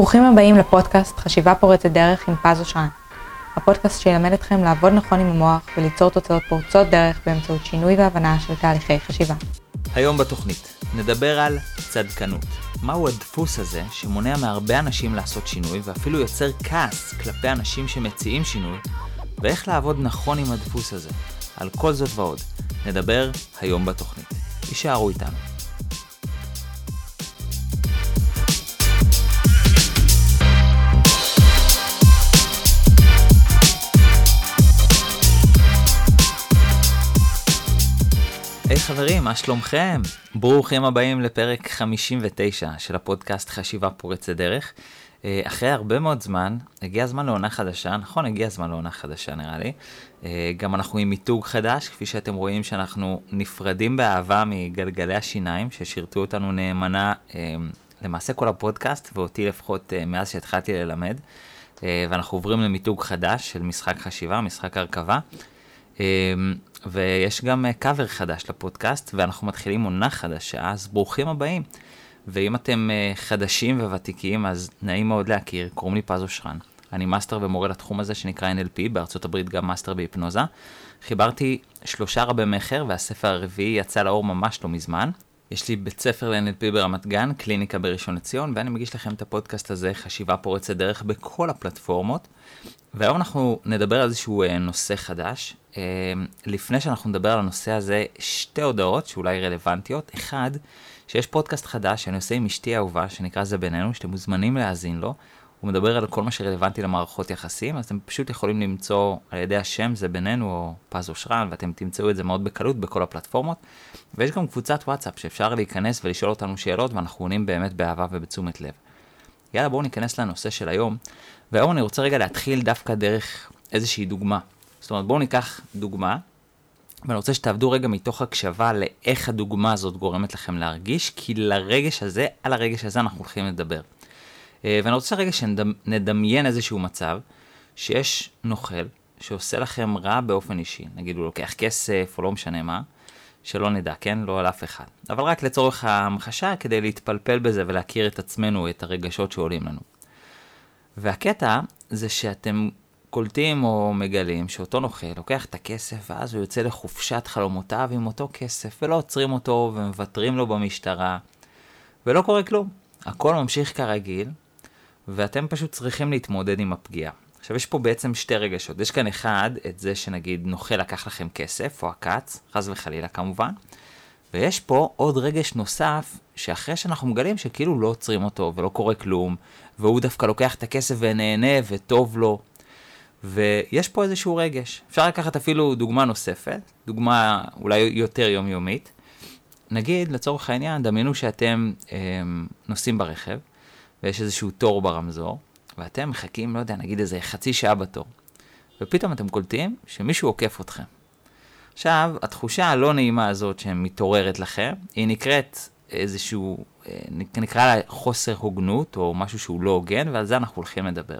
ברוכים הבאים לפודקאסט חשיבה פורצת דרך עם פז אושרן. הפודקאסט שילמד אתכם לעבוד נכון עם המוח וליצור תוצאות פורצות דרך באמצעות שינוי והבנה של תהליכי חשיבה. היום בתוכנית נדבר על צדקנות. מהו הדפוס הזה שמונע מהרבה אנשים לעשות שינוי ואפילו יוצר כעס כלפי אנשים שמציעים שינוי, ואיך לעבוד נכון עם הדפוס הזה. על כל זאת ועוד, נדבר היום בתוכנית. יישארו איתנו. היי hey, חברים, מה שלומכם? ברוכים הבאים לפרק 59 של הפודקאסט חשיבה פורצת דרך. אה, אחרי הרבה מאוד זמן, הגיע הזמן לעונה חדשה, נכון, הגיע הזמן לעונה חדשה נראה לי. אה, גם אנחנו עם מיתוג חדש, כפי שאתם רואים שאנחנו נפרדים באהבה מגלגלי השיניים, ששירתו אותנו נאמנה אה, למעשה כל הפודקאסט, ואותי לפחות מאז שהתחלתי ללמד. ואנחנו עוברים למיתוג חדש של משחק חשיבה, משחק הרכבה. ויש גם קאבר חדש לפודקאסט, ואנחנו מתחילים עונה חדשה, אז ברוכים הבאים. ואם אתם uh, חדשים וותיקים, אז נעים מאוד להכיר, קוראים לי פז אושרן. אני מאסטר ומורה לתחום הזה שנקרא NLP, בארצות הברית גם מאסטר בהיפנוזה. חיברתי שלושה רבי מכר, והספר הרביעי יצא לאור ממש לא מזמן. יש לי בית ספר ל-NLP ברמת גן, קליניקה בראשון לציון, ואני מגיש לכם את הפודקאסט הזה, חשיבה פורצת דרך, בכל הפלטפורמות. והיום אנחנו נדבר על איזשהו אה, נושא חדש. אה, לפני שאנחנו נדבר על הנושא הזה, שתי הודעות שאולי רלוונטיות. אחד, שיש פודקאסט חדש שאני עושה עם אשתי האהובה, שנקרא זה בינינו, שאתם מוזמנים להאזין לו. הוא מדבר על כל מה שרלוונטי למערכות יחסים, אז אתם פשוט יכולים למצוא על ידי השם זה בינינו או פז אושרן, ואתם תמצאו את זה מאוד בקלות בכל הפלטפורמות. ויש גם קבוצת וואטסאפ שאפשר להיכנס ולשאול אותנו שאלות, ואנחנו עונים באמת באהבה ובתשומת לב. יאללה, בואו ניכנס לנושא של היום, והיום אני רוצה רגע להתחיל דווקא דרך איזושהי דוגמה. זאת אומרת, בואו ניקח דוגמה ואני רוצה שתעבדו רגע מתוך הקשבה לאיך הדוגמה הזאת גורמת לכם להרגיש, כי לרגש הזה, על הרגש הזה אנחנו הולכים לדבר. אה, ואני רוצה רגע שנדמיין איזשהו מצב שיש נוכל שעושה לכם רע באופן אישי, נגיד הוא לוקח כסף או לא משנה מה, שלא נדע, כן? לא על אף אחד. אבל רק לצורך ההמחשה כדי להתפלפל בזה ולהכיר את עצמנו, את הרגשות שעולים לנו. והקטע זה שאתם קולטים או מגלים שאותו נוכל לוקח את הכסף ואז הוא יוצא לחופשת חלומותיו עם אותו כסף ולא עוצרים אותו ומוותרים לו במשטרה ולא קורה כלום. הכל ממשיך כרגיל ואתם פשוט צריכים להתמודד עם הפגיעה. עכשיו יש פה בעצם שתי רגשות. יש כאן אחד, את זה שנגיד נוכל לקח לכם כסף, או עקץ, חס וחלילה כמובן, ויש פה עוד רגש נוסף, שאחרי שאנחנו מגלים שכאילו לא עוצרים אותו ולא קורה כלום, והוא דווקא לוקח את הכסף ונהנה וטוב לו, ויש פה איזשהו רגש. אפשר לקחת אפילו דוגמה נוספת, דוגמה אולי יותר יומיומית. נגיד, לצורך העניין, דמיינו שאתם אה, נוסעים ברכב, ויש איזשהו תור ברמזור, ואתם מחכים, לא יודע, נגיד איזה חצי שעה בתור. ופתאום אתם קולטים שמישהו עוקף אתכם. עכשיו, התחושה הלא נעימה הזאת שמתעוררת לכם, היא נקראת איזשהו, אה, נקרא לה חוסר הוגנות, או משהו שהוא לא הוגן, ועל זה אנחנו הולכים לדבר.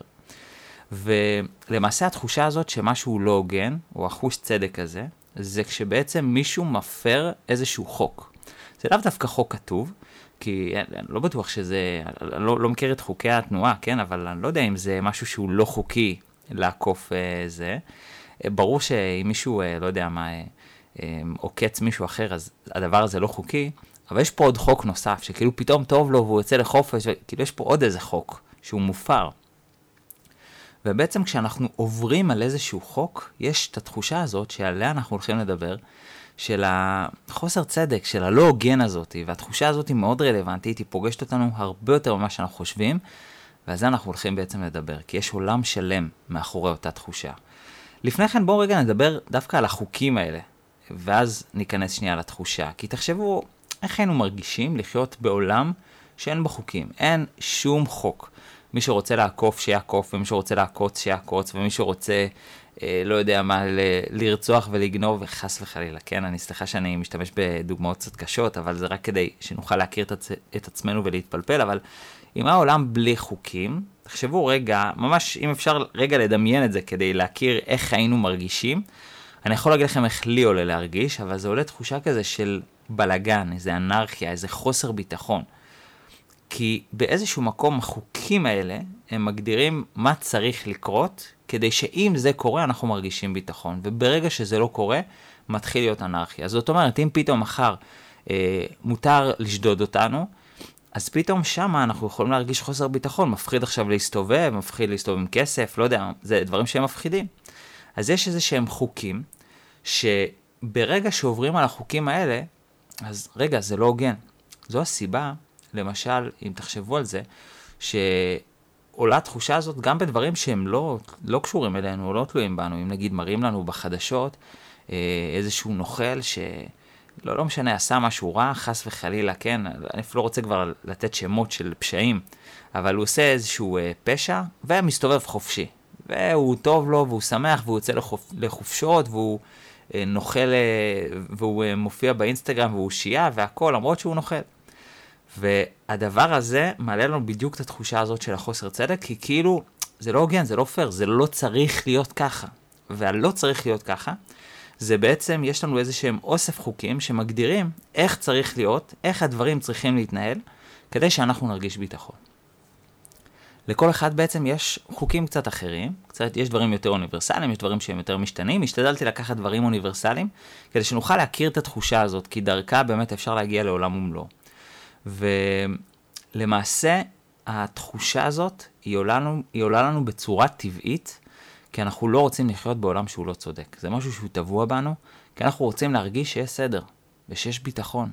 ולמעשה התחושה הזאת שמשהו לא הוגן, או החוש צדק הזה, זה כשבעצם מישהו מפר איזשהו חוק. זה לאו דווקא חוק כתוב, כי אני לא בטוח שזה, אני לא, לא מכיר את חוקי התנועה, כן, אבל אני לא יודע אם זה משהו שהוא לא חוקי לעקוף אה, זה. אה, ברור שאם מישהו, אה, לא יודע מה, אה, אה, עוקץ מישהו אחר, אז הדבר הזה לא חוקי, אבל יש פה עוד חוק נוסף, שכאילו פתאום טוב לו והוא יוצא לחופש, כאילו יש פה עוד איזה חוק שהוא מופר. ובעצם כשאנחנו עוברים על איזשהו חוק, יש את התחושה הזאת שעליה אנחנו הולכים לדבר, של החוסר צדק, של הלא הוגן הזאת, והתחושה הזאת היא מאוד רלוונטית, היא פוגשת אותנו הרבה יותר ממה שאנחנו חושבים, ועל זה אנחנו הולכים בעצם לדבר, כי יש עולם שלם מאחורי אותה תחושה. לפני כן בואו רגע נדבר דווקא על החוקים האלה, ואז ניכנס שנייה לתחושה. כי תחשבו, איך היינו מרגישים לחיות בעולם שאין בו חוקים? אין שום חוק. מי שרוצה לעקוף שיעקוף, ומי שרוצה לעקוץ שיעקוץ, ומי שרוצה, לא יודע מה, לרצוח ולגנוב, וחס וחלילה, כן? אני סליחה שאני משתמש בדוגמאות קצת קשות, אבל זה רק כדי שנוכל להכיר את, עצ- את עצמנו ולהתפלפל, אבל אם העולם בלי חוקים, תחשבו רגע, ממש אם אפשר רגע לדמיין את זה כדי להכיר איך היינו מרגישים, אני יכול להגיד לכם איך לי עולה להרגיש, אבל זה עולה תחושה כזה של בלגן, איזה אנרכיה, איזה חוסר ביטחון. כי באיזשהו מקום החוקים האלה, הם מגדירים מה צריך לקרות, כדי שאם זה קורה, אנחנו מרגישים ביטחון. וברגע שזה לא קורה, מתחיל להיות אנרכיה. זאת אומרת, אם פתאום מחר אה, מותר לשדוד אותנו, אז פתאום שמה אנחנו יכולים להרגיש חוסר ביטחון, מפחיד עכשיו להסתובב, מפחיד להסתובב עם כסף, לא יודע, זה דברים שהם מפחידים. אז יש איזה שהם חוקים, שברגע שעוברים על החוקים האלה, אז רגע, זה לא הוגן. זו הסיבה, למשל, אם תחשבו על זה, שעולה תחושה הזאת גם בדברים שהם לא, לא קשורים אלינו, לא תלויים בנו. אם נגיד מראים לנו בחדשות אה, איזשהו נוכל ש... לא, לא משנה, עשה משהו רע, חס וחלילה, כן, אני אפילו לא רוצה כבר לתת שמות של פשעים, אבל הוא עושה איזשהו אה, פשע ומסתובב חופשי. והוא טוב לו, והוא שמח, והוא יוצא לחופ... לחופשות, והוא אה, נוכל, אה, והוא אה, מופיע באינסטגרם, והוא שיעה והכל, למרות שהוא נוכל. והדבר הזה מעלה לנו בדיוק את התחושה הזאת של החוסר צדק, כי כאילו, זה לא הוגן, זה לא פייר, זה לא צריך להיות ככה. והלא צריך להיות ככה, זה בעצם, יש לנו איזה שהם אוסף חוקים שמגדירים איך צריך להיות, איך הדברים צריכים להתנהל, כדי שאנחנו נרגיש ביטחון. לכל אחד בעצם יש חוקים קצת אחרים, קצת יש דברים יותר אוניברסליים, יש דברים שהם יותר משתנים, השתדלתי לקחת דברים אוניברסליים, כדי שנוכל להכיר את התחושה הזאת, כי דרכה באמת אפשר להגיע לעולם ומלואו. ולמעשה, התחושה הזאת, היא עולה, לנו, היא עולה לנו בצורה טבעית, כי אנחנו לא רוצים לחיות בעולם שהוא לא צודק. זה משהו שהוא טבוע בנו, כי אנחנו רוצים להרגיש שיש סדר, ושיש ביטחון.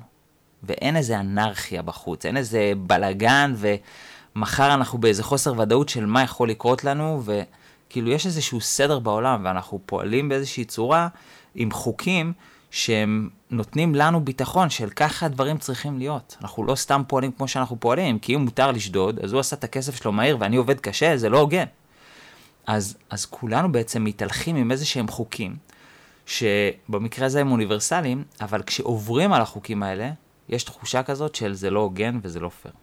ואין איזה אנרכיה בחוץ, אין איזה בלגן, ומחר אנחנו באיזה חוסר ודאות של מה יכול לקרות לנו, וכאילו יש איזשהו סדר בעולם, ואנחנו פועלים באיזושהי צורה עם חוקים שהם נותנים לנו ביטחון של ככה הדברים צריכים להיות. אנחנו לא סתם פועלים כמו שאנחנו פועלים, כי אם מותר לשדוד, אז הוא עשה את הכסף שלו מהיר ואני עובד קשה, זה לא הוגן. אז, אז כולנו בעצם מתהלכים עם איזה שהם חוקים, שבמקרה הזה הם אוניברסליים, אבל כשעוברים על החוקים האלה, יש תחושה כזאת של זה לא הוגן וזה לא פייר.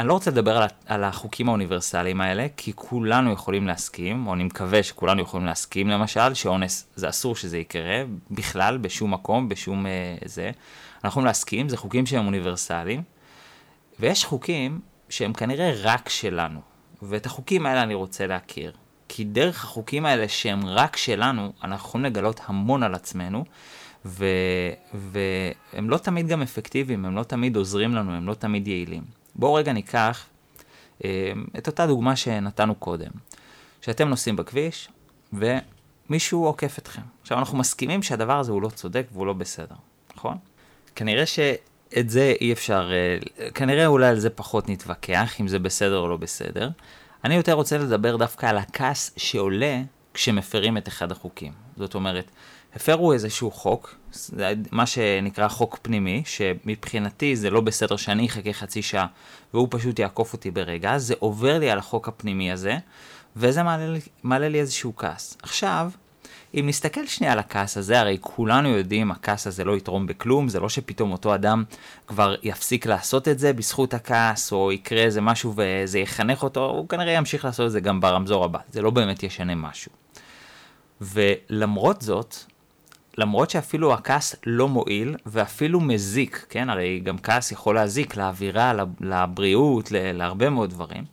ואני לא רוצה לדבר על, על החוקים האוניברסליים האלה, כי כולנו יכולים להסכים, או אני מקווה שכולנו יכולים להסכים למשל, שאונס זה אסור שזה יקרה, בכלל, בשום מקום, בשום אה, זה. אנחנו יכולים להסכים, זה חוקים שהם אוניברסליים, ויש חוקים שהם כנראה רק שלנו. ואת החוקים האלה אני רוצה להכיר. כי דרך החוקים האלה שהם רק שלנו, אנחנו יכולים לגלות המון על עצמנו. והם לא תמיד גם אפקטיביים, הם לא תמיד עוזרים לנו, הם לא תמיד יעילים. בואו רגע ניקח אה, את אותה דוגמה שנתנו קודם. שאתם נוסעים בכביש, ומישהו עוקף אתכם. עכשיו, אנחנו מסכימים שהדבר הזה הוא לא צודק והוא לא בסדר, נכון? כנראה ש... את זה אי אפשר, אה, כנראה אולי על זה פחות נתווכח, אם זה בסדר או לא בסדר. אני יותר רוצה לדבר דווקא על הכעס שעולה כשמפרים את אחד החוקים. זאת אומרת, הפרו איזשהו חוק, מה שנקרא חוק פנימי, שמבחינתי זה לא בסדר שאני אחכה חצי שעה והוא פשוט יעקוף אותי ברגע, זה עובר לי על החוק הפנימי הזה, וזה מעלה לי, מעלה לי איזשהו כעס. עכשיו, אם נסתכל שנייה על הכעס הזה, הרי כולנו יודעים, הכעס הזה לא יתרום בכלום, זה לא שפתאום אותו אדם כבר יפסיק לעשות את זה בזכות הכעס, או יקרה איזה משהו וזה יחנך אותו, הוא כנראה ימשיך לעשות את זה גם ברמזור הבא, זה לא באמת ישנה משהו. ולמרות זאת, למרות שאפילו הכעס לא מועיל ואפילו מזיק, כן, הרי גם כעס יכול להזיק לאווירה, לבריאות, להרבה מאוד דברים,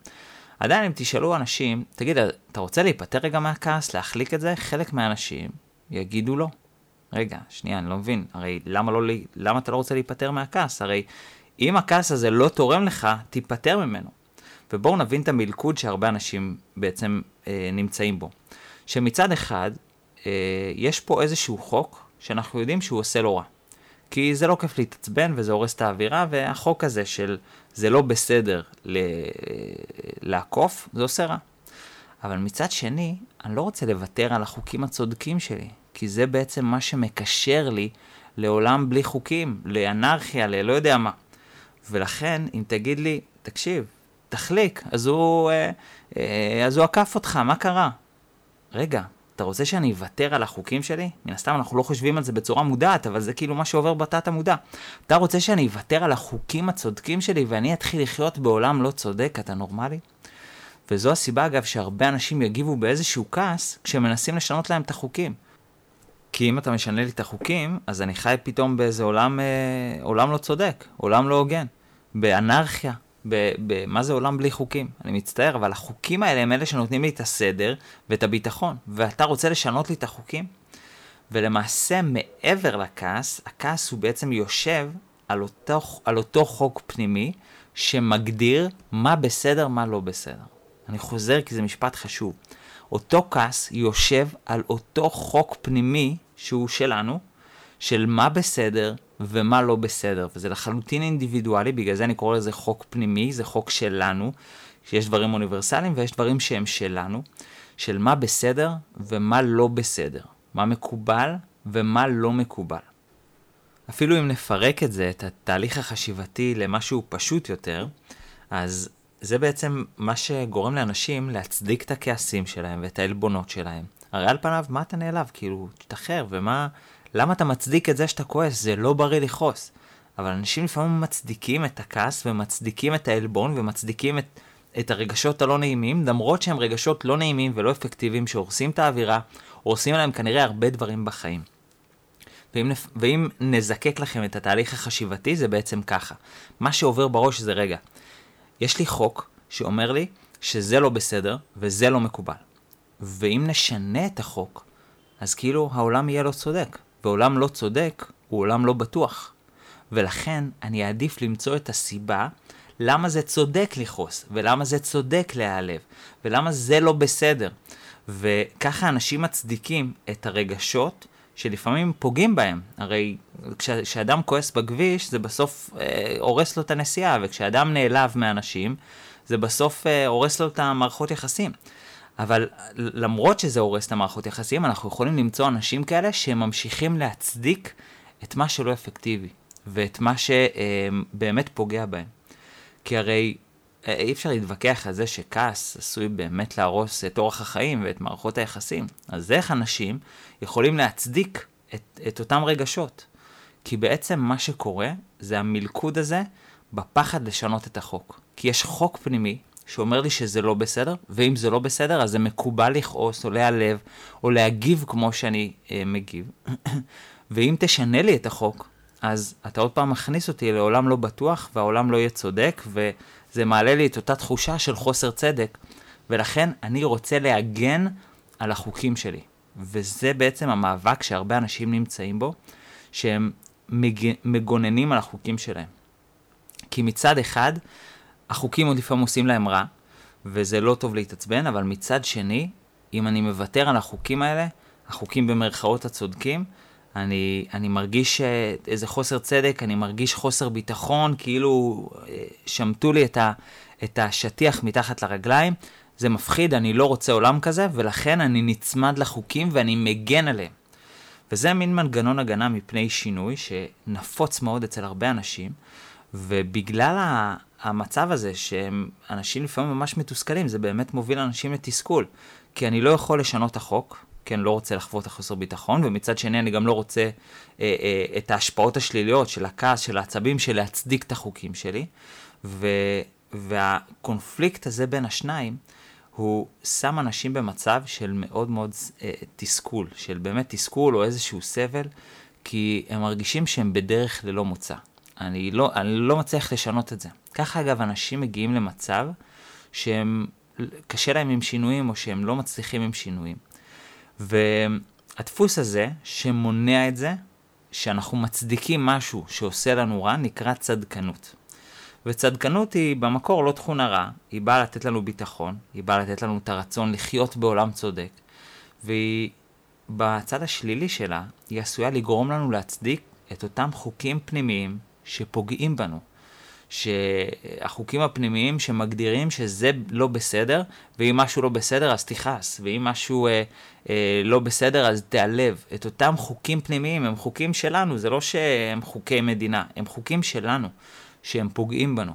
עדיין אם תשאלו אנשים, תגיד, אתה רוצה להיפטר רגע מהכעס, להחליק את זה? חלק מהאנשים יגידו לא. רגע, שנייה, אני לא מבין, הרי למה, לא, למה אתה לא רוצה להיפטר מהכעס? הרי אם הכעס הזה לא תורם לך, תיפטר ממנו. ובואו נבין את המלכוד שהרבה אנשים בעצם אה, נמצאים בו. שמצד אחד, יש פה איזשהו חוק שאנחנו יודעים שהוא עושה לו רע. כי זה לא כיף להתעצבן וזה הורס את האווירה, והחוק הזה של זה לא בסדר לעקוף, זה עושה רע. אבל מצד שני, אני לא רוצה לוותר על החוקים הצודקים שלי, כי זה בעצם מה שמקשר לי לעולם בלי חוקים, לאנרכיה, ללא יודע מה. ולכן, אם תגיד לי, תקשיב, תחליק, אז הוא, אה, אה, אז הוא עקף אותך, מה קרה? רגע, אתה רוצה שאני אוותר על החוקים שלי? מן הסתם אנחנו לא חושבים על זה בצורה מודעת, אבל זה כאילו מה שעובר בתת המודע. אתה רוצה שאני אוותר על החוקים הצודקים שלי ואני אתחיל לחיות בעולם לא צודק? אתה נורמלי? וזו הסיבה אגב שהרבה אנשים יגיבו באיזשהו כעס כשמנסים לשנות להם את החוקים. כי אם אתה משנה לי את החוקים, אז אני חי פתאום באיזה עולם, אה, עולם לא צודק, עולם לא הוגן. באנרכיה, במה זה עולם בלי חוקים. אני מצטער, אבל החוקים האלה הם אלה שנותנים לי את הסדר ואת הביטחון, ואתה רוצה לשנות לי את החוקים? ולמעשה, מעבר לכעס, הכעס הוא בעצם יושב על אותו, על אותו חוק פנימי שמגדיר מה בסדר, מה לא בסדר. אני חוזר כי זה משפט חשוב. אותו כעס יושב על אותו חוק פנימי שהוא שלנו, של מה בסדר ומה לא בסדר, וזה לחלוטין אינדיבידואלי, בגלל זה אני קורא לזה חוק פנימי, זה חוק שלנו, שיש דברים אוניברסליים ויש דברים שהם שלנו, של מה בסדר ומה לא בסדר, מה מקובל ומה לא מקובל. אפילו אם נפרק את זה, את התהליך החשיבתי למשהו פשוט יותר, אז זה בעצם מה שגורם לאנשים להצדיק את הכעסים שלהם ואת העלבונות שלהם. הרי על פניו, מה אתה נעלב? כאילו, תשתחרר, ומה... למה אתה מצדיק את זה שאתה כועס? זה לא בריא לכעוס. אבל אנשים לפעמים מצדיקים את הכעס ומצדיקים את העלבון ומצדיקים את, את הרגשות הלא נעימים, למרות שהם רגשות לא נעימים ולא אפקטיביים שהורסים את האווירה, הורסים להם כנראה הרבה דברים בחיים. ואם, ואם נזקק לכם את התהליך החשיבתי, זה בעצם ככה. מה שעובר בראש זה רגע, יש לי חוק שאומר לי שזה לא בסדר וזה לא מקובל. ואם נשנה את החוק, אז כאילו העולם יהיה לא צודק. ועולם לא צודק הוא עולם לא בטוח. ולכן אני אעדיף למצוא את הסיבה למה זה צודק לכעוס, ולמה זה צודק להיעלב, ולמה זה לא בסדר. וככה אנשים מצדיקים את הרגשות שלפעמים פוגעים בהם. הרי כשאדם כועס בכביש, זה בסוף אה, הורס לו את הנסיעה, וכשאדם נעלב מאנשים, זה בסוף אה, הורס לו את המערכות יחסים. אבל למרות שזה הורס את המערכות יחסים, אנחנו יכולים למצוא אנשים כאלה שממשיכים להצדיק את מה שלא אפקטיבי, ואת מה שבאמת פוגע בהם. כי הרי אה, אי אפשר להתווכח על זה שכעס עשוי באמת להרוס את אורח החיים ואת מערכות היחסים. אז איך אנשים יכולים להצדיק את, את אותם רגשות? כי בעצם מה שקורה זה המלכוד הזה בפחד לשנות את החוק. כי יש חוק פנימי שאומר לי שזה לא בסדר, ואם זה לא בסדר אז זה מקובל לכעוס או להיעלב או להגיב כמו שאני אה, מגיב. ואם תשנה לי את החוק, אז אתה עוד פעם מכניס אותי לעולם לא בטוח והעולם לא יהיה צודק, וזה מעלה לי את אותה תחושה של חוסר צדק, ולכן אני רוצה להגן על החוקים שלי. וזה בעצם המאבק שהרבה אנשים נמצאים בו, שהם מגוננים על החוקים שלהם. כי מצד אחד, החוקים עוד לפעמים עושים להם רע, וזה לא טוב להתעצבן, אבל מצד שני, אם אני מוותר על החוקים האלה, החוקים במרכאות הצודקים, אני, אני מרגיש אה, איזה חוסר צדק, אני מרגיש חוסר ביטחון, כאילו אה, שמטו לי את, ה, את השטיח מתחת לרגליים. זה מפחיד, אני לא רוצה עולם כזה, ולכן אני נצמד לחוקים ואני מגן עליהם. וזה מין מנגנון הגנה מפני שינוי שנפוץ מאוד אצל הרבה אנשים, ובגלל המצב הזה שאנשים לפעמים ממש מתוסכלים, זה באמת מוביל אנשים לתסכול. כי אני לא יכול לשנות את החוק, כי אני לא רוצה לחוות את החוסר ביטחון, ומצד שני אני גם לא רוצה אה, אה, את ההשפעות השליליות של הכעס, של העצבים, של להצדיק את החוקים שלי. ו, והקונפליקט הזה בין השניים, הוא שם אנשים במצב של מאוד מאוד אה, תסכול, של באמת תסכול או איזשהו סבל, כי הם מרגישים שהם בדרך ללא מוצא. אני לא, אני לא מצליח לשנות את זה. ככה אגב אנשים מגיעים למצב שהם, קשה להם עם שינויים או שהם לא מצליחים עם שינויים. והדפוס הזה שמונע את זה, שאנחנו מצדיקים משהו שעושה לנו רע, נקרא צדקנות. וצדקנות היא במקור לא תכונה רע, היא באה לתת לנו ביטחון, היא באה לתת לנו את הרצון לחיות בעולם צודק, והיא בצד השלילי שלה, היא עשויה לגרום לנו להצדיק את אותם חוקים פנימיים שפוגעים בנו. שהחוקים הפנימיים שמגדירים שזה לא בסדר, ואם משהו לא בסדר אז תכעס, ואם משהו אה, אה, לא בסדר אז תיעלב. את אותם חוקים פנימיים הם חוקים שלנו, זה לא שהם חוקי מדינה, הם חוקים שלנו, שהם פוגעים בנו.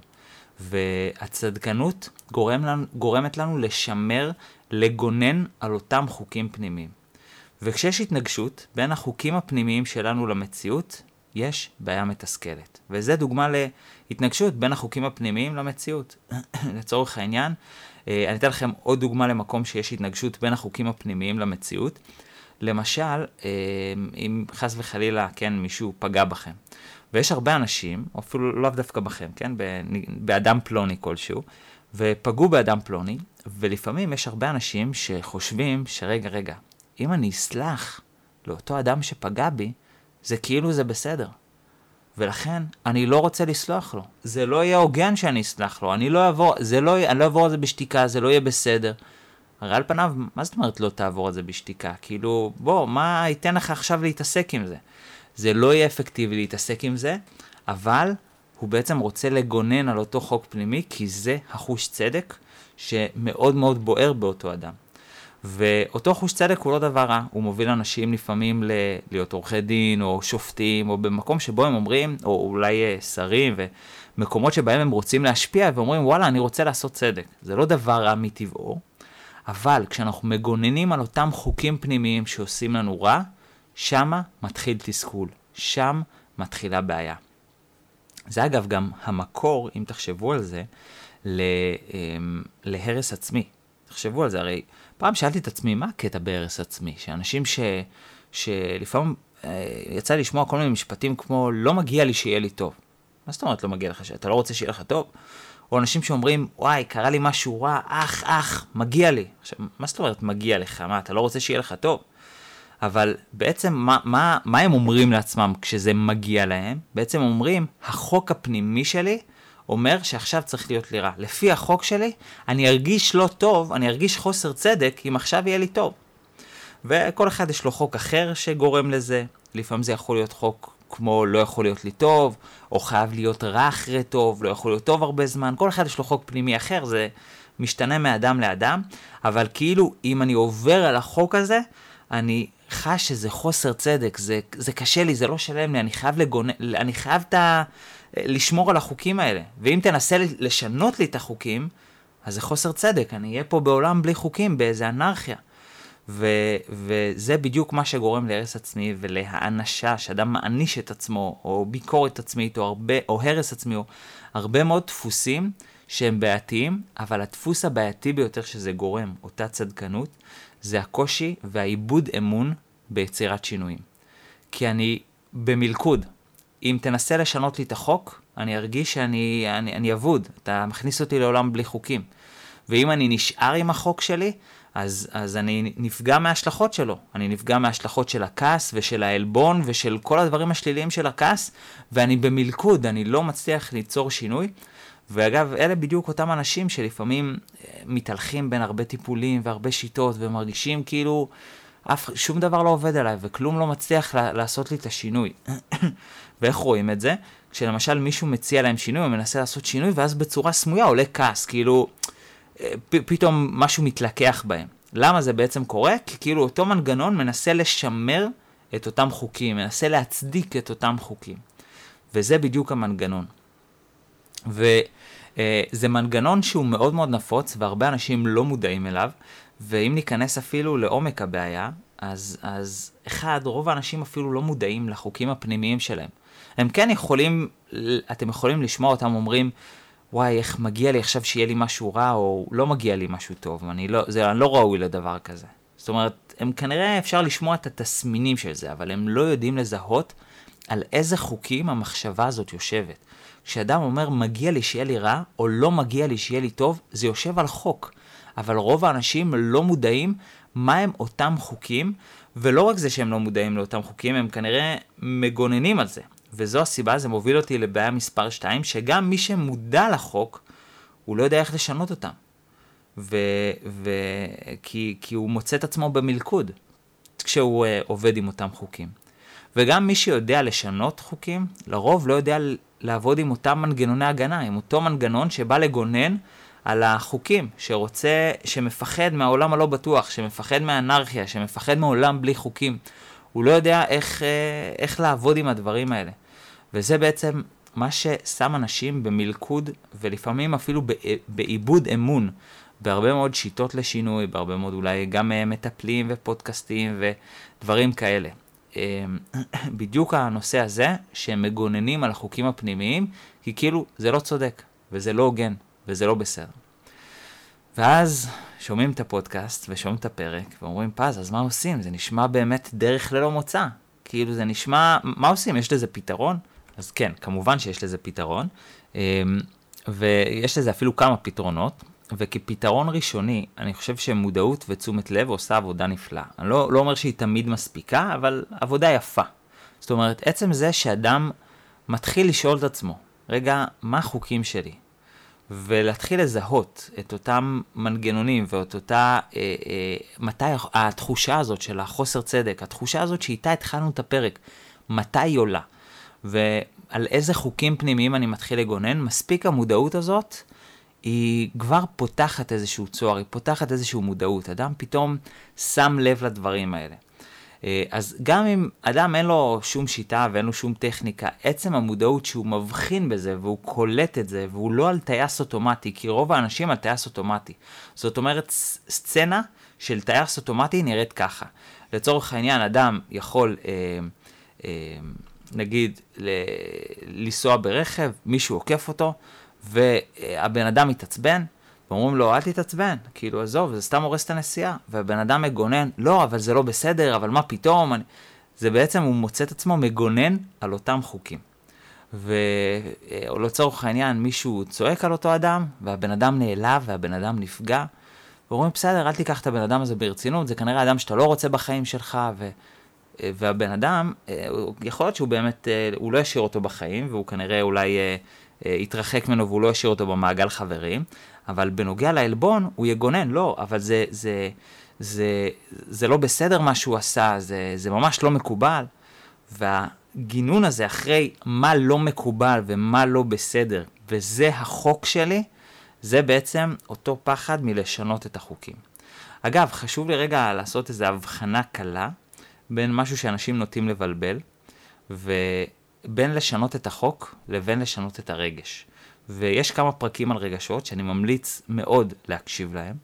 והצדקנות גורם לנו, גורמת לנו לשמר, לגונן על אותם חוקים פנימיים. וכשיש התנגשות בין החוקים הפנימיים שלנו למציאות, יש בעיה מתסכלת. וזה דוגמה להתנגשות בין החוקים הפנימיים למציאות. לצורך העניין, אה, אני אתן לכם עוד דוגמה למקום שיש התנגשות בין החוקים הפנימיים למציאות. למשל, אה, אם חס וחלילה, כן, מישהו פגע בכם, ויש הרבה אנשים, אפילו לאו דווקא בכם, כן? באדם פלוני כלשהו, ופגעו באדם פלוני, ולפעמים יש הרבה אנשים שחושבים שרגע, רגע, אם אני אסלח לאותו אדם שפגע בי, זה כאילו זה בסדר. ולכן אני לא רוצה לסלוח לו. זה לא יהיה הוגן שאני אסלח לו. אני לא אעבור, זה לא, אני לא אעבור על זה בשתיקה, זה לא יהיה בסדר. הרי על פניו, מה זאת אומרת לא תעבור על זה בשתיקה? כאילו, בוא, מה ייתן לך עכשיו להתעסק עם זה? זה לא יהיה אפקטיבי להתעסק עם זה, אבל הוא בעצם רוצה לגונן על אותו חוק פנימי, כי זה החוש צדק שמאוד מאוד בוער באותו אדם. ואותו חוש צדק הוא לא דבר רע, הוא מוביל אנשים לפעמים ל- להיות עורכי דין או שופטים, או במקום שבו הם אומרים, או אולי אה, שרים, ומקומות שבהם הם רוצים להשפיע, ואומרים וואלה, אני רוצה לעשות צדק. זה לא דבר רע מטבעו, אבל כשאנחנו מגוננים על אותם חוקים פנימיים שעושים לנו רע, שמה מתחיל תסכול, שם מתחילה בעיה. זה אגב גם המקור, אם תחשבו על זה, אמ, להרס עצמי. תחשבו על זה, הרי פעם שאלתי את עצמי, מה הקטע בהרס עצמי? שאנשים ש... שלפעמים אה, יצא לשמוע כל מיני משפטים כמו, לא מגיע לי שיהיה לי טוב. מה זאת אומרת לא מגיע לך, אתה לא רוצה שיהיה לך טוב? או אנשים שאומרים, וואי, קרה לי משהו רע, אח, אח, מגיע לי. עכשיו, מה זאת אומרת מגיע לך? מה, אתה לא רוצה שיהיה לך טוב? אבל בעצם מה, מה, מה הם אומרים לעצמם כשזה מגיע להם? בעצם אומרים, החוק הפנימי שלי אומר שעכשיו צריך להיות לי רע. לפי החוק שלי, אני ארגיש לא טוב, אני ארגיש חוסר צדק אם עכשיו יהיה לי טוב. וכל אחד יש לו חוק אחר שגורם לזה. לפעמים זה יכול להיות חוק כמו לא יכול להיות לי טוב, או חייב להיות רע אחרי טוב, לא יכול להיות טוב הרבה זמן. כל אחד יש לו חוק פנימי אחר, זה משתנה מאדם לאדם, אבל כאילו אם אני עובר על החוק הזה, אני חש שזה חוסר צדק, זה, זה קשה לי, זה לא שלם לי, אני חייב לגונן, אני חייב את ה... לשמור על החוקים האלה. ואם תנסה לשנות לי את החוקים, אז זה חוסר צדק, אני אהיה פה בעולם בלי חוקים, באיזה אנרכיה. ו, וזה בדיוק מה שגורם להרס עצמי ולהאנשה, שאדם מעניש את עצמו, או ביקורת עצמית, או, הרבה, או הרס עצמי, או הרבה מאוד דפוסים שהם בעייתיים, אבל הדפוס הבעייתי ביותר שזה גורם, אותה צדקנות, זה הקושי והעיבוד אמון ביצירת שינויים. כי אני במלכוד, אם תנסה לשנות לי את החוק, אני ארגיש שאני אני, אני אבוד, אתה מכניס אותי לעולם בלי חוקים. ואם אני נשאר עם החוק שלי, אז, אז אני נפגע מההשלכות שלו. אני נפגע מההשלכות של הכעס ושל העלבון ושל כל הדברים השליליים של הכעס, ואני במלכוד, אני לא מצליח ליצור שינוי. ואגב, אלה בדיוק אותם אנשים שלפעמים אה, מתהלכים בין הרבה טיפולים והרבה שיטות ומרגישים כאילו אף, שום דבר לא עובד עליי וכלום לא מצליח לעשות לי את השינוי. ואיך רואים את זה? כשלמשל מישהו מציע להם שינוי, או מנסה לעשות שינוי, ואז בצורה סמויה עולה כעס, כאילו אה, פ, פתאום משהו מתלקח בהם. למה זה בעצם קורה? כי כאילו אותו מנגנון מנסה לשמר את אותם חוקים, מנסה להצדיק את אותם חוקים. וזה בדיוק המנגנון. וזה אה, מנגנון שהוא מאוד מאוד נפוץ, והרבה אנשים לא מודעים אליו, ואם ניכנס אפילו לעומק הבעיה, אז, אז אחד, רוב האנשים אפילו לא מודעים לחוקים הפנימיים שלהם. הם כן יכולים, אתם יכולים לשמוע אותם אומרים, וואי, איך מגיע לי עכשיו שיהיה לי משהו רע, או לא מגיע לי משהו טוב, אני לא, זה, אני לא ראוי לדבר כזה. זאת אומרת, הם כנראה אפשר לשמוע את התסמינים של זה, אבל הם לא יודעים לזהות על איזה חוקים המחשבה הזאת יושבת. כשאדם אומר מגיע לי שיהיה לי רע, או לא מגיע לי שיהיה לי טוב, זה יושב על חוק. אבל רוב האנשים לא מודעים מהם אותם חוקים, ולא רק זה שהם לא מודעים לאותם חוקים, הם כנראה מגוננים על זה. וזו הסיבה, זה מוביל אותי לבעיה מספר 2, שגם מי שמודע לחוק, הוא לא יודע איך לשנות אותם. ו... ו... כי... כי הוא מוצא את עצמו במלכוד כשהוא uh, עובד עם אותם חוקים. וגם מי שיודע לשנות חוקים, לרוב לא יודע לעבוד עם אותם מנגנוני הגנה, עם אותו מנגנון שבא לגונן על החוקים, שרוצה, שמפחד מהעולם הלא בטוח, שמפחד מהאנרכיה, שמפחד מעולם בלי חוקים. הוא לא יודע איך, אה, איך לעבוד עם הדברים האלה. וזה בעצם מה ששם אנשים במלכוד, ולפעמים אפילו בעיבוד אמון, בהרבה מאוד שיטות לשינוי, בהרבה מאוד אולי גם אה, מטפלים ופודקאסטים ודברים כאלה. אה, בדיוק הנושא הזה, שהם מגוננים על החוקים הפנימיים, כי כאילו זה לא צודק, וזה לא הוגן, וזה לא בסדר. ואז שומעים את הפודקאסט ושומעים את הפרק, ואומרים, פז, אז מה עושים? זה נשמע באמת דרך ללא מוצא. כאילו זה נשמע, מה עושים? יש לזה פתרון? אז כן, כמובן שיש לזה פתרון, אמ, ויש לזה אפילו כמה פתרונות, וכפתרון ראשוני, אני חושב שמודעות ותשומת לב עושה עבודה נפלאה. אני לא, לא אומר שהיא תמיד מספיקה, אבל עבודה יפה. זאת אומרת, עצם זה שאדם מתחיל לשאול את עצמו, רגע, מה החוקים שלי? ולהתחיל לזהות את אותם מנגנונים ואת אותה, אה, אה, מתי התחושה הזאת של החוסר צדק, התחושה הזאת שאיתה התחלנו את הפרק, מתי היא עולה, ועל איזה חוקים פנימיים אני מתחיל לגונן, מספיק המודעות הזאת, היא כבר פותחת איזשהו צוהר, היא פותחת איזשהו מודעות, אדם פתאום שם לב לדברים האלה. אה, אז גם אם אדם אין לו שום שיטה ואין לו שום טכניקה, עצם המודעות שהוא מבחין בזה והוא קולט את זה והוא לא על טייס אוטומטי, כי רוב האנשים על טייס אוטומטי. זאת אומרת, סצנה של טייס אוטומטי נראית ככה. לצורך העניין, אדם יכול, אה, אה, נגיד, ל- לנסוע ברכב, מישהו עוקף אותו, והבן אדם מתעצבן, ואומרים לו, אל תתעצבן, כאילו, עזוב, זה סתם הורס את הנסיעה. והבן אדם מגונן, לא, אבל זה לא בסדר, אבל מה פתאום? אני... זה בעצם, הוא מוצא את עצמו מגונן על אותם חוקים. ולצורך העניין, מישהו צועק על אותו אדם, והבן אדם נעלב, והבן אדם נפגע, ואומרים, בסדר, אל תיקח את הבן אדם הזה ברצינות, זה כנראה אדם שאתה לא רוצה בחיים שלך, ו... והבן אדם, יכול להיות שהוא באמת, הוא לא ישאיר אותו בחיים, והוא כנראה אולי יתרחק ממנו והוא לא ישאיר אותו במעגל חברים, אבל בנוגע לעלבון, הוא יגונן, לא, אבל זה, זה, זה, זה לא בסדר מה שהוא עשה, זה, זה ממש לא מקובל. והגינון הזה אחרי מה לא מקובל ומה לא בסדר, וזה החוק שלי, זה בעצם אותו פחד מלשנות את החוקים. אגב, חשוב לי רגע לעשות איזו הבחנה קלה בין משהו שאנשים נוטים לבלבל, ובין לשנות את החוק לבין לשנות את הרגש. ויש כמה פרקים על רגשות שאני ממליץ מאוד להקשיב להם,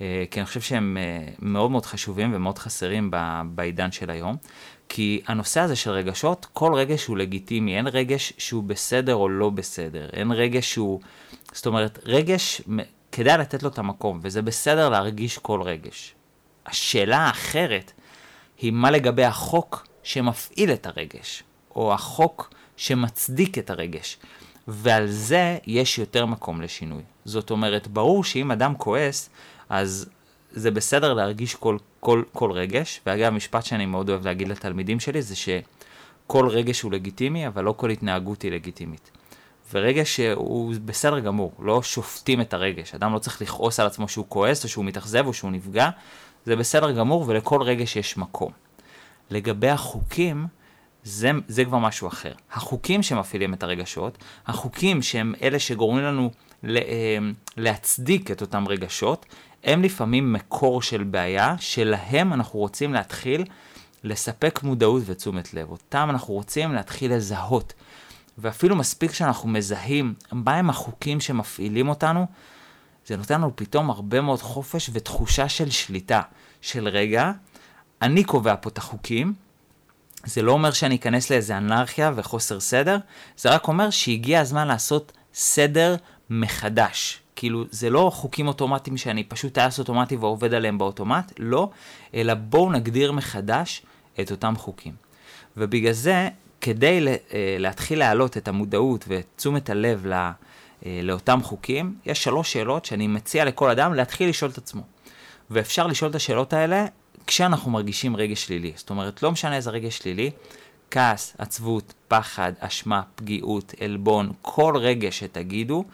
אה, כי אני חושב שהם אה, מאוד מאוד חשובים ומאוד חסרים בעידן של היום. כי הנושא הזה של רגשות, כל רגש הוא לגיטימי, אין רגש שהוא בסדר או לא בסדר, אין רגש שהוא, זאת אומרת, רגש, כדאי לתת לו את המקום, וזה בסדר להרגיש כל רגש. השאלה האחרת היא מה לגבי החוק שמפעיל את הרגש, או החוק שמצדיק את הרגש. ועל זה יש יותר מקום לשינוי. זאת אומרת, ברור שאם אדם כועס, אז זה בסדר להרגיש כל, כל, כל רגש, ואגב, משפט שאני מאוד אוהב להגיד לתלמידים שלי, זה שכל רגש הוא לגיטימי, אבל לא כל התנהגות היא לגיטימית. ורגש הוא בסדר גמור, לא שופטים את הרגש. אדם לא צריך לכעוס על עצמו שהוא כועס, או שהוא מתאכזב, או שהוא נפגע, זה בסדר גמור, ולכל רגש יש מקום. לגבי החוקים, זה, זה כבר משהו אחר. החוקים שמפעילים את הרגשות, החוקים שהם אלה שגורמים לנו אה, להצדיק את אותם רגשות, הם לפעמים מקור של בעיה, שלהם אנחנו רוצים להתחיל לספק מודעות ותשומת לב. אותם אנחנו רוצים להתחיל לזהות. ואפילו מספיק שאנחנו מזהים מהם החוקים שמפעילים אותנו, זה נותן לנו פתאום הרבה מאוד חופש ותחושה של שליטה. של רגע, אני קובע פה את החוקים, זה לא אומר שאני אכנס לאיזה אנרכיה וחוסר סדר, זה רק אומר שהגיע הזמן לעשות סדר מחדש. כאילו, זה לא חוקים אוטומטיים שאני פשוט טייס אוטומטי ועובד עליהם באוטומט, לא, אלא בואו נגדיר מחדש את אותם חוקים. ובגלל זה, כדי אה, להתחיל להעלות את המודעות ואת תשומת הלב לא, לאותם חוקים, יש שלוש שאלות שאני מציע לכל אדם להתחיל לשאול את עצמו. ואפשר לשאול את השאלות האלה כשאנחנו מרגישים רגש שלילי. זאת אומרת, לא משנה איזה רגש שלילי, כעס, עצבות, פחד, אשמה, פגיעות, עלבון, כל רגש שתגידו,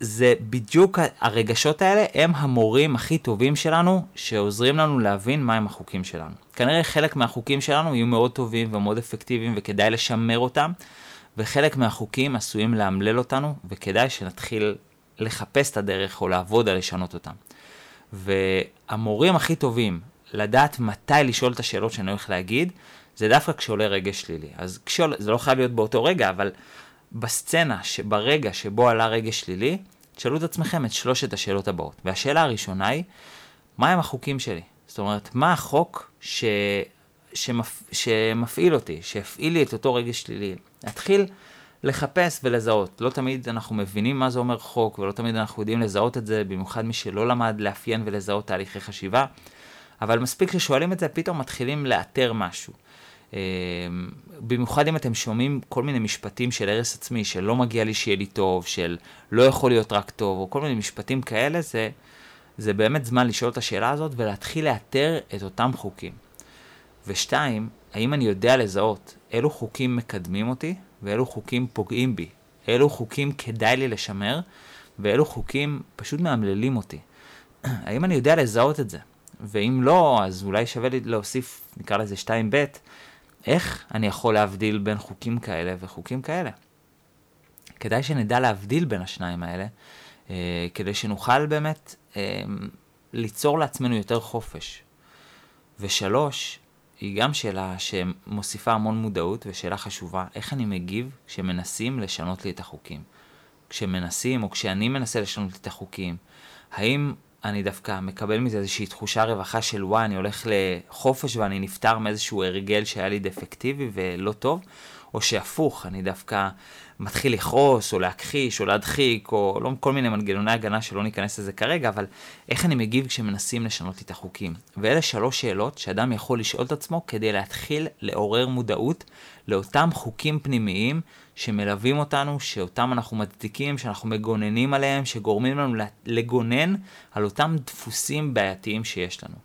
זה בדיוק, הרגשות האלה הם המורים הכי טובים שלנו, שעוזרים לנו להבין מהם החוקים שלנו. כנראה חלק מהחוקים שלנו יהיו מאוד טובים ומאוד אפקטיביים וכדאי לשמר אותם, וחלק מהחוקים עשויים לאמלל אותנו, וכדאי שנתחיל לחפש את הדרך או לעבוד על לשנות אותם. והמורים הכי טובים לדעת מתי לשאול את השאלות שאני הולך להגיד, זה דווקא כשעולה רגש שלילי. אז כשעולה, זה לא חייב להיות באותו רגע, אבל בסצנה, ברגע שבו עלה רגש שלילי, תשאלו את עצמכם את שלושת השאלות הבאות. והשאלה הראשונה היא, מהם החוקים שלי? זאת אומרת, מה החוק ש... שמפ... שמפעיל אותי, שהפעיל לי את אותו רגש שלילי? להתחיל לחפש ולזהות. לא תמיד אנחנו מבינים מה זה אומר חוק, ולא תמיד אנחנו יודעים לזהות את זה, במיוחד מי שלא למד לאפיין ולזהות תהליכי חשיבה, אבל מספיק ששואלים את זה, פתאום מתחילים לאתר משהו. במיוחד אם אתם שומעים כל מיני משפטים של הרס עצמי, של לא מגיע לי שיהיה לי טוב, של לא יכול להיות רק טוב, או כל מיני משפטים כאלה, זה, זה באמת זמן לשאול את השאלה הזאת ולהתחיל לאתר את אותם חוקים. ושתיים, האם אני יודע לזהות אילו חוקים מקדמים אותי ואילו חוקים פוגעים בי? אילו חוקים כדאי לי לשמר ואילו חוקים פשוט מאמללים אותי? האם אני יודע לזהות את זה? ואם לא, אז אולי שווה לי להוסיף, נקרא לזה 2ב, איך אני יכול להבדיל בין חוקים כאלה וחוקים כאלה? כדאי שנדע להבדיל בין השניים האלה, אה, כדי שנוכל באמת אה, ליצור לעצמנו יותר חופש. ושלוש, היא גם שאלה שמוסיפה המון מודעות ושאלה חשובה, איך אני מגיב כשמנסים לשנות לי את החוקים. כשמנסים או כשאני מנסה לשנות לי את החוקים, האם אני דווקא מקבל מזה איזושהי תחושה רווחה של וואי, אני הולך לחופש ואני נפטר מאיזשהו הרגל שהיה לי דפקטיבי ולא טוב, או שהפוך, אני דווקא מתחיל לכעוס, או להכחיש, או להדחיק, או לא כל מיני מנגנוני הגנה שלא ניכנס לזה כרגע, אבל איך אני מגיב כשמנסים לשנות לי את החוקים. ואלה שלוש שאלות שאדם יכול לשאול את עצמו כדי להתחיל לעורר מודעות לאותם חוקים פנימיים שמלווים אותנו, שאותם אנחנו מצדיקים, שאנחנו מגוננים עליהם, שגורמים לנו לגונן על אותם דפוסים בעייתיים שיש לנו.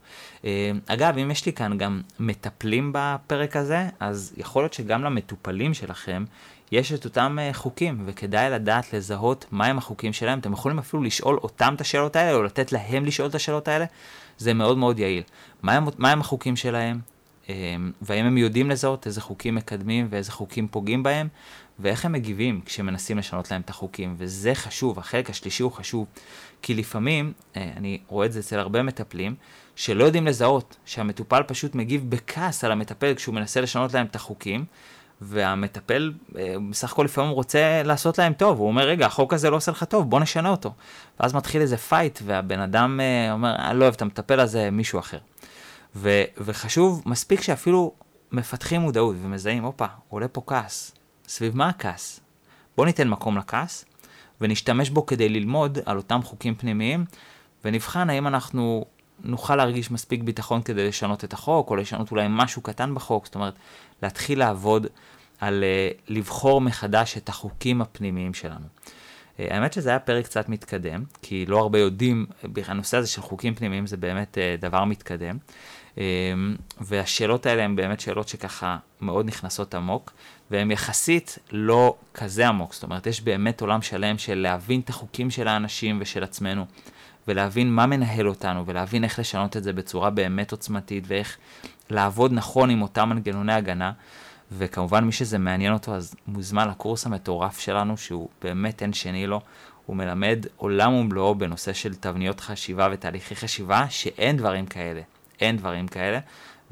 אה, אגב, אם יש לי כאן גם מטפלים בפרק הזה, אז יכול להיות שגם למטופלים שלכם יש את אותם uh, חוקים, וכדאי לדעת לזהות מהם החוקים שלהם. אתם יכולים אפילו לשאול אותם את השאלות האלה, או לתת להם לשאול את השאלות האלה, זה מאוד מאוד יעיל. מהם, מהם החוקים שלהם, והאם הם יודעים לזהות איזה חוקים מקדמים ואיזה חוקים פוגעים בהם, ואיך הם מגיבים כשמנסים לשנות להם את החוקים, וזה חשוב, החלק השלישי הוא חשוב, כי לפעמים, uh, אני רואה את זה אצל הרבה מטפלים, שלא יודעים לזהות, שהמטופל פשוט מגיב בכעס על המטפל כשהוא מנסה לשנות להם את החוקים, והמטפל אה, בסך הכל לפעמים רוצה לעשות להם טוב, הוא אומר, רגע, החוק הזה לא עושה לך טוב, בוא נשנה אותו. ואז מתחיל איזה fight, והבן אדם אה, אומר, אני לא אוהב את המטפל הזה, מישהו אחר. ו- וחשוב, מספיק שאפילו מפתחים מודעות ומזהים, הופה, עולה פה כעס. סביב מה הכעס? בוא ניתן מקום לכעס, ונשתמש בו כדי ללמוד על אותם חוקים פנימיים, ונבחן האם אנחנו נוכל להרגיש מספיק ביטחון כדי לשנות את החוק, או לשנות אולי משהו קטן בחוק, זאת אומרת, להתחיל לעבוד על uh, לבחור מחדש את החוקים הפנימיים שלנו. Uh, האמת שזה היה פרק קצת מתקדם, כי לא הרבה יודעים, הנושא הזה של חוקים פנימיים זה באמת uh, דבר מתקדם, והשאלות האלה הן באמת שאלות שככה מאוד נכנסות עמוק, והן יחסית לא כזה עמוק, זאת אומרת, יש באמת עולם שלם של להבין את החוקים של האנשים ושל עצמנו. ולהבין מה מנהל אותנו, ולהבין איך לשנות את זה בצורה באמת עוצמתית, ואיך לעבוד נכון עם אותם מנגנוני הגנה. וכמובן מי שזה מעניין אותו אז מוזמן לקורס המטורף שלנו שהוא באמת אין שני לו. הוא מלמד עולם ומלואו בנושא של תבניות חשיבה ותהליכי חשיבה שאין דברים כאלה. אין דברים כאלה.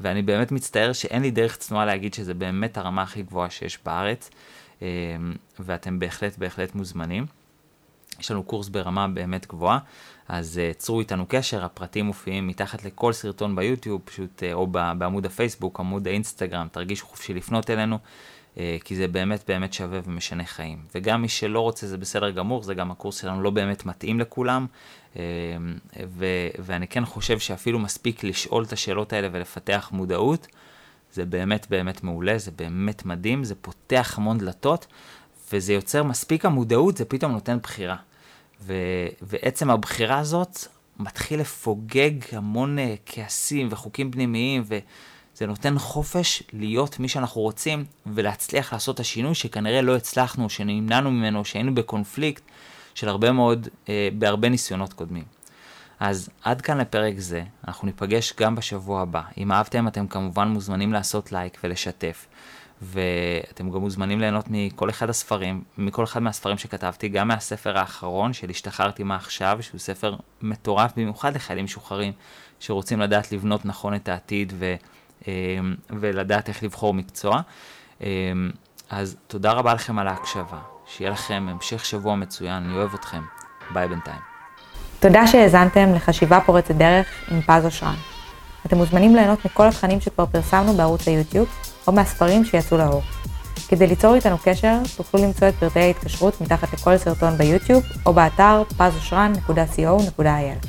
ואני באמת מצטער שאין לי דרך צנועה להגיד שזה באמת הרמה הכי גבוהה שיש בארץ. אמ, ואתם בהחלט בהחלט מוזמנים. יש לנו קורס ברמה באמת גבוהה, אז uh, צרו איתנו קשר, הפרטים מופיעים מתחת לכל סרטון ביוטיוב, פשוט, uh, או בעמוד הפייסבוק, עמוד האינסטגרם, תרגישו חופשי לפנות אלינו, כי זה באמת באמת שווה ומשנה חיים. וגם מי שלא רוצה זה בסדר גמור, זה גם הקורס שלנו לא באמת מתאים לכולם, uh, ו- ואני כן חושב שאפילו מספיק לשאול את השאלות האלה ולפתח מודעות, זה באמת באמת מעולה, זה באמת מדהים, זה פותח המון דלתות. וזה יוצר מספיק המודעות, זה פתאום נותן בחירה. ו- ועצם הבחירה הזאת מתחיל לפוגג המון uh, כעסים וחוקים פנימיים, וזה נותן חופש להיות מי שאנחנו רוצים, ולהצליח לעשות את השינוי שכנראה לא הצלחנו, שנמנענו ממנו, שהיינו בקונפליקט של הרבה מאוד, uh, בהרבה ניסיונות קודמים. אז עד כאן לפרק זה, אנחנו ניפגש גם בשבוע הבא. אם אהבתם, אתם כמובן מוזמנים לעשות לייק ולשתף. ואתם גם מוזמנים ליהנות מכל אחד הספרים, מכל אחד מהספרים שכתבתי, גם מהספר האחרון של השתחררתי מה עכשיו, שהוא ספר מטורף במיוחד לחיילים משוחררים, שרוצים לדעת לבנות נכון את העתיד ו, אה, ולדעת איך לבחור מקצוע. אה, אז תודה רבה לכם על ההקשבה, שיהיה לכם המשך שבוע מצוין, אני אוהב אתכם, ביי בינתיים. תודה שהאזנתם לחשיבה פורצת דרך עם פז אושרן. אתם מוזמנים ליהנות מכל התכנים שכבר פרסמנו בערוץ היוטיוב, או מהספרים שיצאו לאור. כדי ליצור איתנו קשר, תוכלו למצוא את פרטי ההתקשרות מתחת לכל סרטון ביוטיוב, או באתר pazosran.co.il.